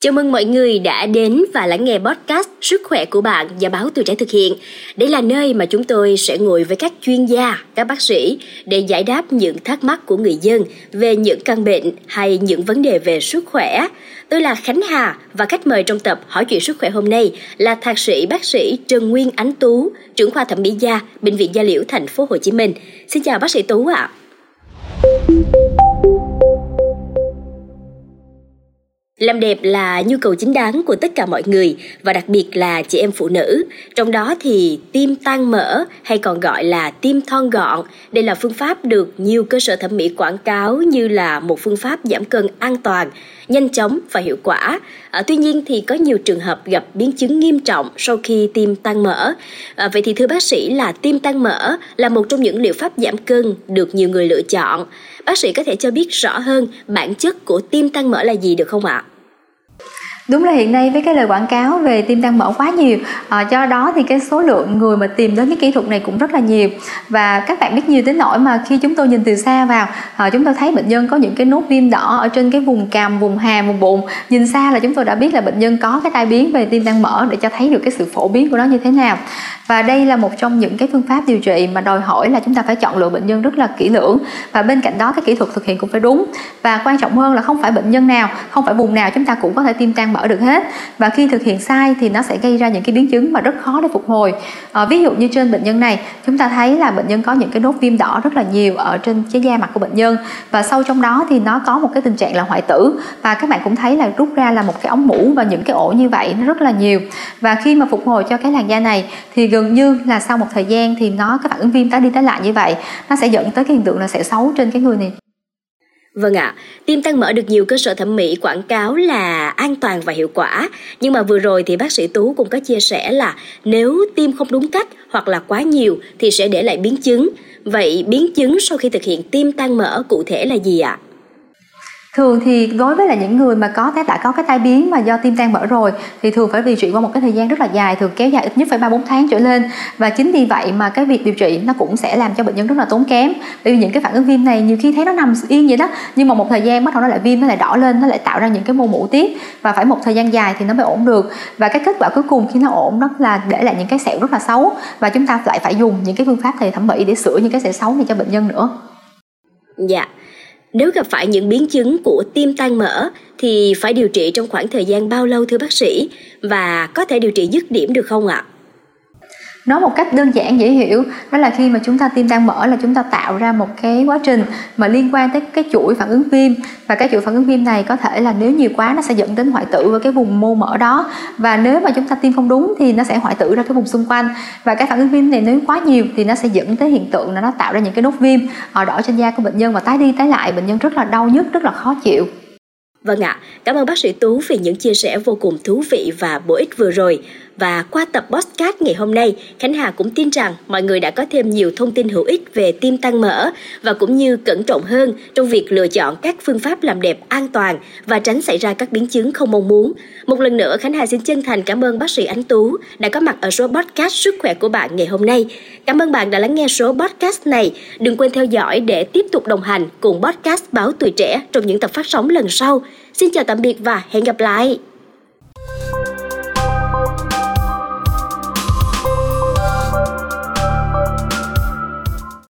Chào mừng mọi người đã đến và lắng nghe podcast Sức khỏe của bạn do báo Tuổi trẻ thực hiện. Đây là nơi mà chúng tôi sẽ ngồi với các chuyên gia, các bác sĩ để giải đáp những thắc mắc của người dân về những căn bệnh hay những vấn đề về sức khỏe. Tôi là Khánh Hà và khách mời trong tập Hỏi chuyện sức khỏe hôm nay là thạc sĩ bác sĩ Trần Nguyên Ánh Tú, trưởng khoa thẩm mỹ da, Bệnh viện Gia Liễu thành phố Hồ Chí Minh. Xin chào bác sĩ Tú ạ. À. Làm đẹp là nhu cầu chính đáng của tất cả mọi người và đặc biệt là chị em phụ nữ. Trong đó thì tim tan mỡ hay còn gọi là tim thon gọn. Đây là phương pháp được nhiều cơ sở thẩm mỹ quảng cáo như là một phương pháp giảm cân an toàn, nhanh chóng và hiệu quả. À, tuy nhiên thì có nhiều trường hợp gặp biến chứng nghiêm trọng sau khi tiêm tăng mỡ. À, vậy thì thưa bác sĩ là tiêm tăng mỡ là một trong những liệu pháp giảm cân được nhiều người lựa chọn. Bác sĩ có thể cho biết rõ hơn bản chất của tiêm tăng mỡ là gì được không ạ? Đúng là hiện nay với cái lời quảng cáo về tim tăng mỡ quá nhiều à, do đó thì cái số lượng người mà tìm đến cái kỹ thuật này cũng rất là nhiều. Và các bạn biết nhiều đến nỗi mà khi chúng tôi nhìn từ xa vào à, chúng tôi thấy bệnh nhân có những cái nốt viêm đỏ ở trên cái vùng cằm vùng hàm vùng bụng. Nhìn xa là chúng tôi đã biết là bệnh nhân có cái tai biến về tim tăng mỡ để cho thấy được cái sự phổ biến của nó như thế nào. Và đây là một trong những cái phương pháp điều trị mà đòi hỏi là chúng ta phải chọn lựa bệnh nhân rất là kỹ lưỡng. Và bên cạnh đó cái kỹ thuật thực hiện cũng phải đúng. Và quan trọng hơn là không phải bệnh nhân nào không phải vùng nào chúng ta cũng có thể tiêm tăng mỡ được hết. Và khi thực hiện sai thì nó sẽ gây ra những cái biến chứng mà rất khó để phục hồi. À, ví dụ như trên bệnh nhân này chúng ta thấy là bệnh nhân có những cái nốt viêm đỏ rất là nhiều ở trên cái da mặt của bệnh nhân. Và sâu trong đó thì nó có một cái tình trạng là hoại tử. Và các bạn cũng thấy là rút ra là một cái ống mũ và những cái ổ như vậy nó rất là nhiều. Và khi mà phục hồi cho cái làn da này thì gần như là sau một thời gian thì nó cái phản ứng viêm tái đi tái lại như vậy nó sẽ dẫn tới cái hiện tượng là sẽ xấu trên cái người này. Vâng ạ, tiêm tăng mỡ được nhiều cơ sở thẩm mỹ quảng cáo là an toàn và hiệu quả. Nhưng mà vừa rồi thì bác sĩ Tú cũng có chia sẻ là nếu tiêm không đúng cách hoặc là quá nhiều thì sẽ để lại biến chứng. Vậy biến chứng sau khi thực hiện tiêm tăng mỡ cụ thể là gì ạ? Thường thì đối với là những người mà có cái, đã có cái tai biến mà do tim tan mở rồi, thì thường phải điều trị qua một cái thời gian rất là dài, thường kéo dài ít nhất phải ba bốn tháng trở lên. Và chính vì vậy mà cái việc điều trị nó cũng sẽ làm cho bệnh nhân rất là tốn kém. Bởi vì những cái phản ứng viêm này nhiều khi thấy nó nằm yên vậy đó, nhưng mà một thời gian bắt đầu nó lại viêm, nó lại đỏ lên, nó lại tạo ra những cái mô mủ tiếp. Và phải một thời gian dài thì nó mới ổn được. Và cái kết quả cuối cùng khi nó ổn đó là để lại những cái sẹo rất là xấu. Và chúng ta lại phải dùng những cái phương pháp thầy thẩm mỹ để sửa những cái sẹo xấu này cho bệnh nhân nữa. Dạ nếu gặp phải những biến chứng của tim tan mỡ, thì phải điều trị trong khoảng thời gian bao lâu, thưa bác sĩ và có thể điều trị dứt điểm được không ạ? Nói một cách đơn giản dễ hiểu đó là khi mà chúng ta tim đang mở là chúng ta tạo ra một cái quá trình mà liên quan tới cái chuỗi phản ứng viêm và cái chuỗi phản ứng viêm này có thể là nếu nhiều quá nó sẽ dẫn đến hoại tử ở cái vùng mô mỡ đó. Và nếu mà chúng ta tiêm không đúng thì nó sẽ hoại tử ra cái vùng xung quanh. Và cái phản ứng viêm này nếu quá nhiều thì nó sẽ dẫn tới hiện tượng là nó tạo ra những cái nốt viêm đỏ trên da của bệnh nhân và tái đi tái lại bệnh nhân rất là đau nhức rất là khó chịu. Vâng ạ, cảm ơn bác sĩ Tú vì những chia sẻ vô cùng thú vị và bổ ích vừa rồi. Và qua tập podcast ngày hôm nay, Khánh Hà cũng tin rằng mọi người đã có thêm nhiều thông tin hữu ích về tim tăng mỡ và cũng như cẩn trọng hơn trong việc lựa chọn các phương pháp làm đẹp an toàn và tránh xảy ra các biến chứng không mong muốn. Một lần nữa, Khánh Hà xin chân thành cảm ơn bác sĩ Ánh Tú đã có mặt ở số podcast Sức khỏe của bạn ngày hôm nay. Cảm ơn bạn đã lắng nghe số podcast này. Đừng quên theo dõi để tiếp tục đồng hành cùng podcast Báo Tuổi Trẻ trong những tập phát sóng lần sau. Xin chào tạm biệt và hẹn gặp lại!